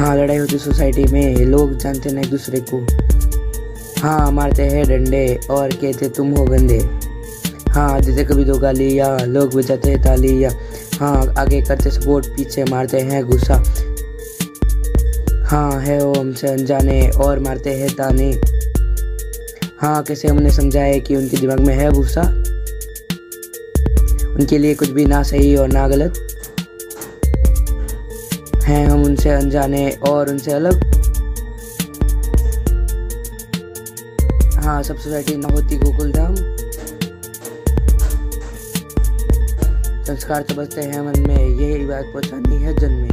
हाँ लड़ाई होती सोसाइटी में, लोग जानते ना एक दूसरे को। हाँ मारते हैं डंडे और कहते तुम हो गंदे। हाँ देते कभी दो गाली या लोग बजाते हैं ताली या हाँ आगे करते सपोर्ट, पीछे मारते हैं गुस्सा। हाँ है वो हमसे अनजाने और मारते हैं ताने। हाँ कैसे हमने समझाए कि उनके दिमाग में है भूसा उनके लिए कुछ भी ना सही और ना गलत। हैं हम उनसे अनजाने और उनसे अलग। हाँ सब सोसाइटी ना होती गोकुल धाम। संस्कार तो बसते हैं मन में, यही बात पहुंचानी है जन में।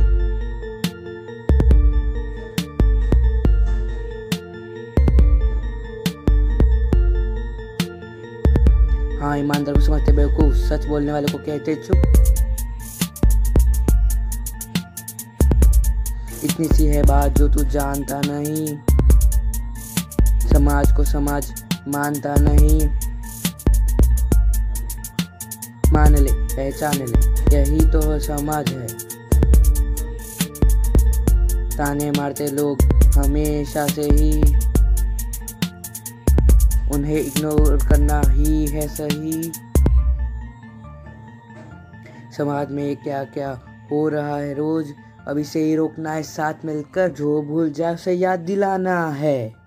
हाँ ईमानदार को समझते बेवकूफ़, सच बोलने वाले को कहते चुप। इतनी सी है बात जो तू जानता नहीं। समाज को समाज मानता नहीं। मान ले, पहचान ले, यही तो समाज है। ताने मारते लोग हमेशा से ही। उन्हें इग्नोर करना ही है सही। समाज में क्या क्या हो रहा है रोज? अभी से ही रोकना है साथ मिलकर जो भूल जाए उसे याद दिलाना है।